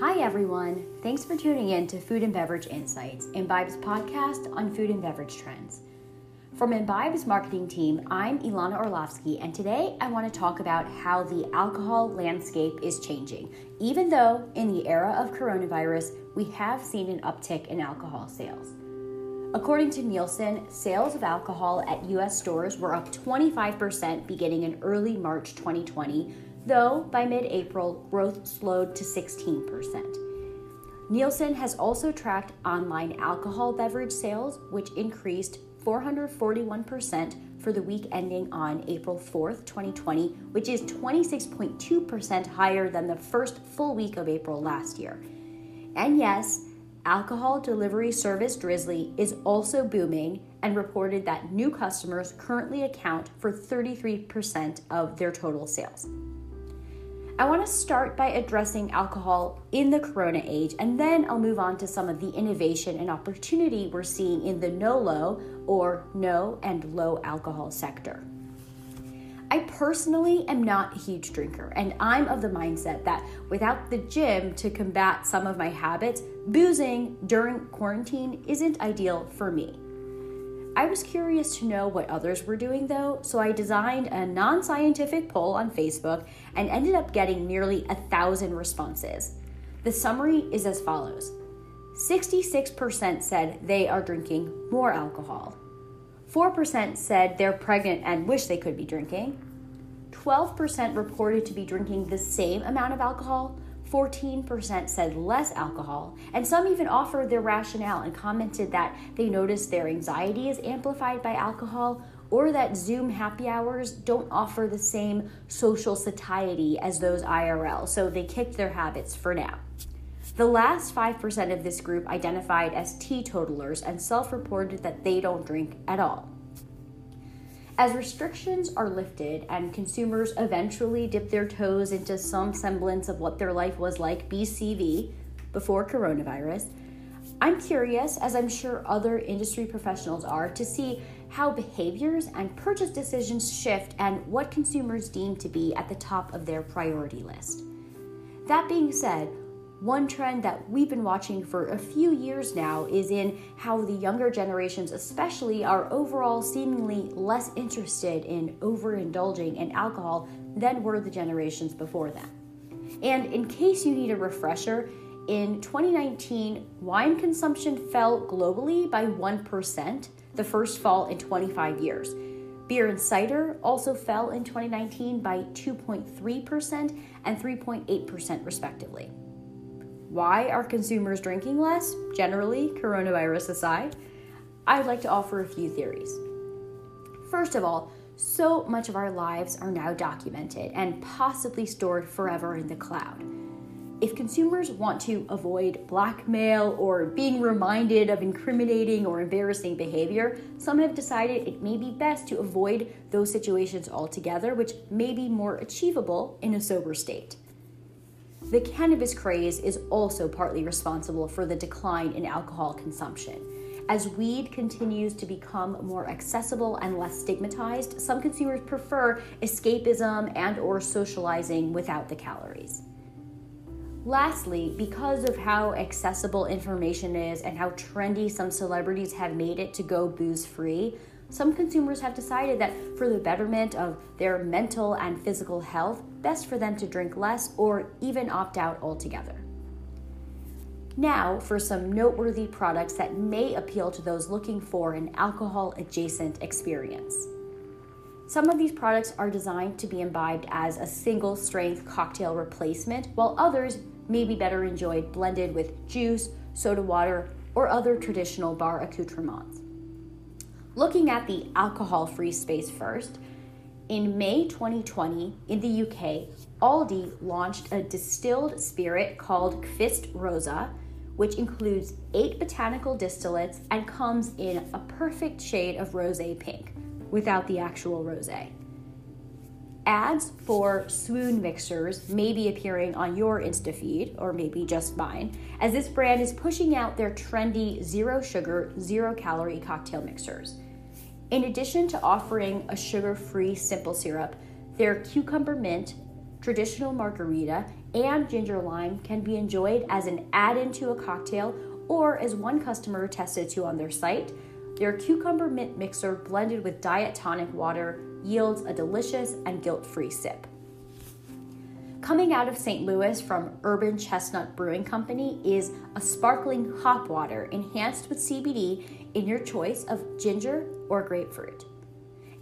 Hi, everyone. Thanks for tuning in to Food and Beverage Insights, Imbibe's podcast on food and beverage trends. From Imbibe's marketing team, I'm Ilana Orlovsky, and today I want to talk about how the alcohol landscape is changing. Even though in the era of coronavirus, we have seen an uptick in alcohol sales. According to Nielsen, sales of alcohol at US stores were up 25% beginning in early March 2020, though by mid April, growth slowed to 16%. Nielsen has also tracked online alcohol beverage sales, which increased 441% for the week ending on April 4th, 2020, which is 26.2% higher than the first full week of April last year. And yes, alcohol delivery service Drizly is also booming and reported that new customers currently account for 33% of their total sales. I want to start by addressing alcohol in the corona age, and then I'll move on to some of the innovation and opportunity we're seeing in the no-low or no and low alcohol sector. I personally am not a huge drinker, and I'm of the mindset that without the gym to combat some of my habits, boozing during quarantine isn't ideal for me. I was curious to know what others were doing though, so I designed a non scientific poll on Facebook and ended up getting nearly a thousand responses. The summary is as follows. 66% said they are drinking more alcohol, 4% said they're pregnant and wish they could be drinking, 12% reported to be drinking the same amount of alcohol, 14% said less alcohol, and some even offered their rationale and commented that they noticed their anxiety is amplified by alcohol or that Zoom happy hours don't offer the same social satiety as those IRL, so they kicked their habits for now. The last 5% of this group identified as teetotalers and self reported that they don't drink at all. As restrictions are lifted and consumers eventually dip their toes into some semblance of what their life was like BCV, before coronavirus, I'm curious, as I'm sure other industry professionals are, to see how behaviors and purchase decisions shift and what consumers deem to be at the top of their priority list. That being said, one trend that we've been watching for a few years now is in how the younger generations, especially, are overall seemingly less interested in overindulging in alcohol than were the generations before them. And in case you need a refresher, in 2019, wine consumption fell globally by 1%, the first fall in 25 years. Beer and cider also fell in 2019 by 2.3% and 3.8%, respectively. Why are consumers drinking less? Generally, coronavirus aside, I'd like to offer a few theories. First of all, so much of our lives are now documented and possibly stored forever in the cloud. If consumers want to avoid blackmail or being reminded of incriminating or embarrassing behavior, some have decided it may be best to avoid those situations altogether, which may be more achievable in a sober state. The cannabis craze is also partly responsible for the decline in alcohol consumption. As weed continues to become more accessible and less stigmatized, some consumers prefer escapism and or socializing without the calories. Lastly, because of how accessible information is and how trendy some celebrities have made it to go booze free, some consumers have decided that for the betterment of their mental and physical health, best for them to drink less or even opt out altogether. Now, for some noteworthy products that may appeal to those looking for an alcohol adjacent experience. Some of these products are designed to be imbibed as a single strength cocktail replacement, while others may be better enjoyed blended with juice, soda water, or other traditional bar accoutrements. Looking at the alcohol free space first, in May 2020 in the UK, Aldi launched a distilled spirit called Kvist Rosa, which includes eight botanical distillates and comes in a perfect shade of rose pink without the actual rose. Ads for swoon mixers may be appearing on your Insta feed, or maybe just mine, as this brand is pushing out their trendy zero sugar, zero calorie cocktail mixers. In addition to offering a sugar free simple syrup, their cucumber mint, traditional margarita, and ginger lime can be enjoyed as an add in to a cocktail or as one customer tested to on their site. Their cucumber mint mixer blended with diet tonic water yields a delicious and guilt free sip. Coming out of St. Louis from Urban Chestnut Brewing Company is a sparkling hop water enhanced with CBD in your choice of ginger or grapefruit.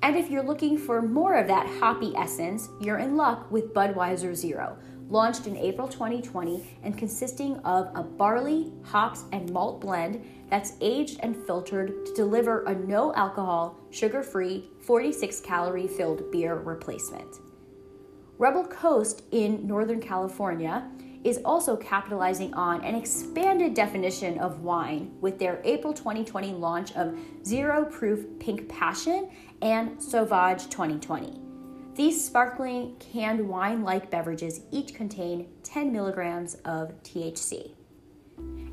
And if you're looking for more of that hoppy essence, you're in luck with Budweiser Zero, launched in April 2020 and consisting of a barley, hops, and malt blend that's aged and filtered to deliver a no alcohol, sugar free, 46 calorie filled beer replacement. Rebel Coast in Northern California is also capitalizing on an expanded definition of wine with their April 2020 launch of Zero Proof Pink Passion and Sauvage 2020. These sparkling canned wine like beverages each contain 10 milligrams of THC.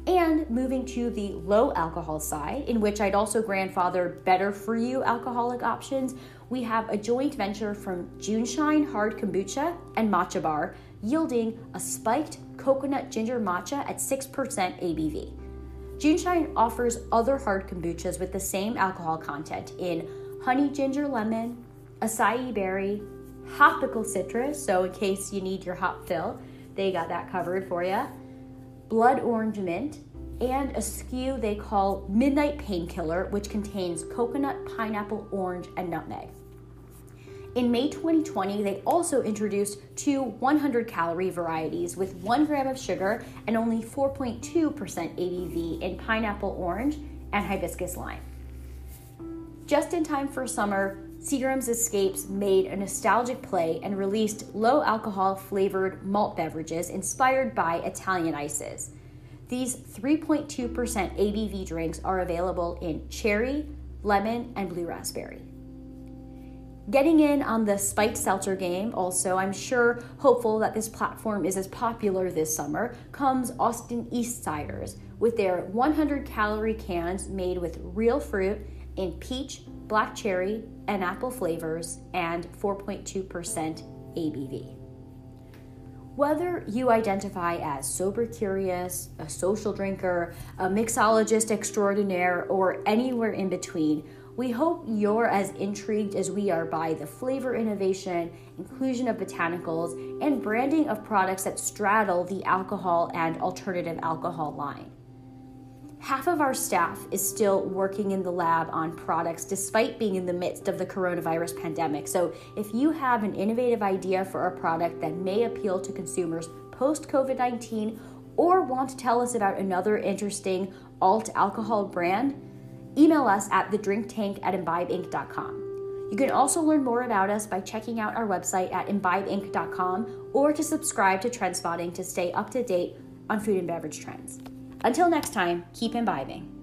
And moving to the low alcohol side, in which I'd also grandfather better for you alcoholic options, we have a joint venture from Juneshine Hard Kombucha and Matcha Bar, yielding a spiked coconut ginger matcha at 6% ABV. Juneshine offers other hard kombuchas with the same alcohol content in honey ginger lemon, acai berry, hopical citrus, so in case you need your hop fill, they got that covered for you blood orange mint, and a SKU they call Midnight Painkiller, which contains coconut, pineapple, orange, and nutmeg. In May 2020, they also introduced two 100 calorie varieties with 1 gram of sugar and only 4.2% ABV in pineapple orange and hibiscus lime. Just in time for summer, Seagram's Escapes made a nostalgic play and released low alcohol flavored malt beverages inspired by Italian ices. These 3.2% ABV drinks are available in cherry, lemon, and blue raspberry. Getting in on the spiked seltzer game, also, I'm sure hopeful that this platform is as popular this summer, comes Austin East Ciders with their 100 calorie cans made with real fruit in peach, black cherry, and apple flavors, and 4.2% ABV. Whether you identify as sober curious, a social drinker, a mixologist extraordinaire, or anywhere in between, we hope you're as intrigued as we are by the flavor innovation, inclusion of botanicals, and branding of products that straddle the alcohol and alternative alcohol line half of our staff is still working in the lab on products despite being in the midst of the coronavirus pandemic. So, if you have an innovative idea for a product that may appeal to consumers post COVID 19 or want to tell us about another interesting alt alcohol brand, email us at thedrinktank at imbibeinc.com. You can also learn more about us by checking out our website at imbibeinc.com or to subscribe to Trendspotting to stay up to date on food and beverage trends. Until next time, keep imbibing.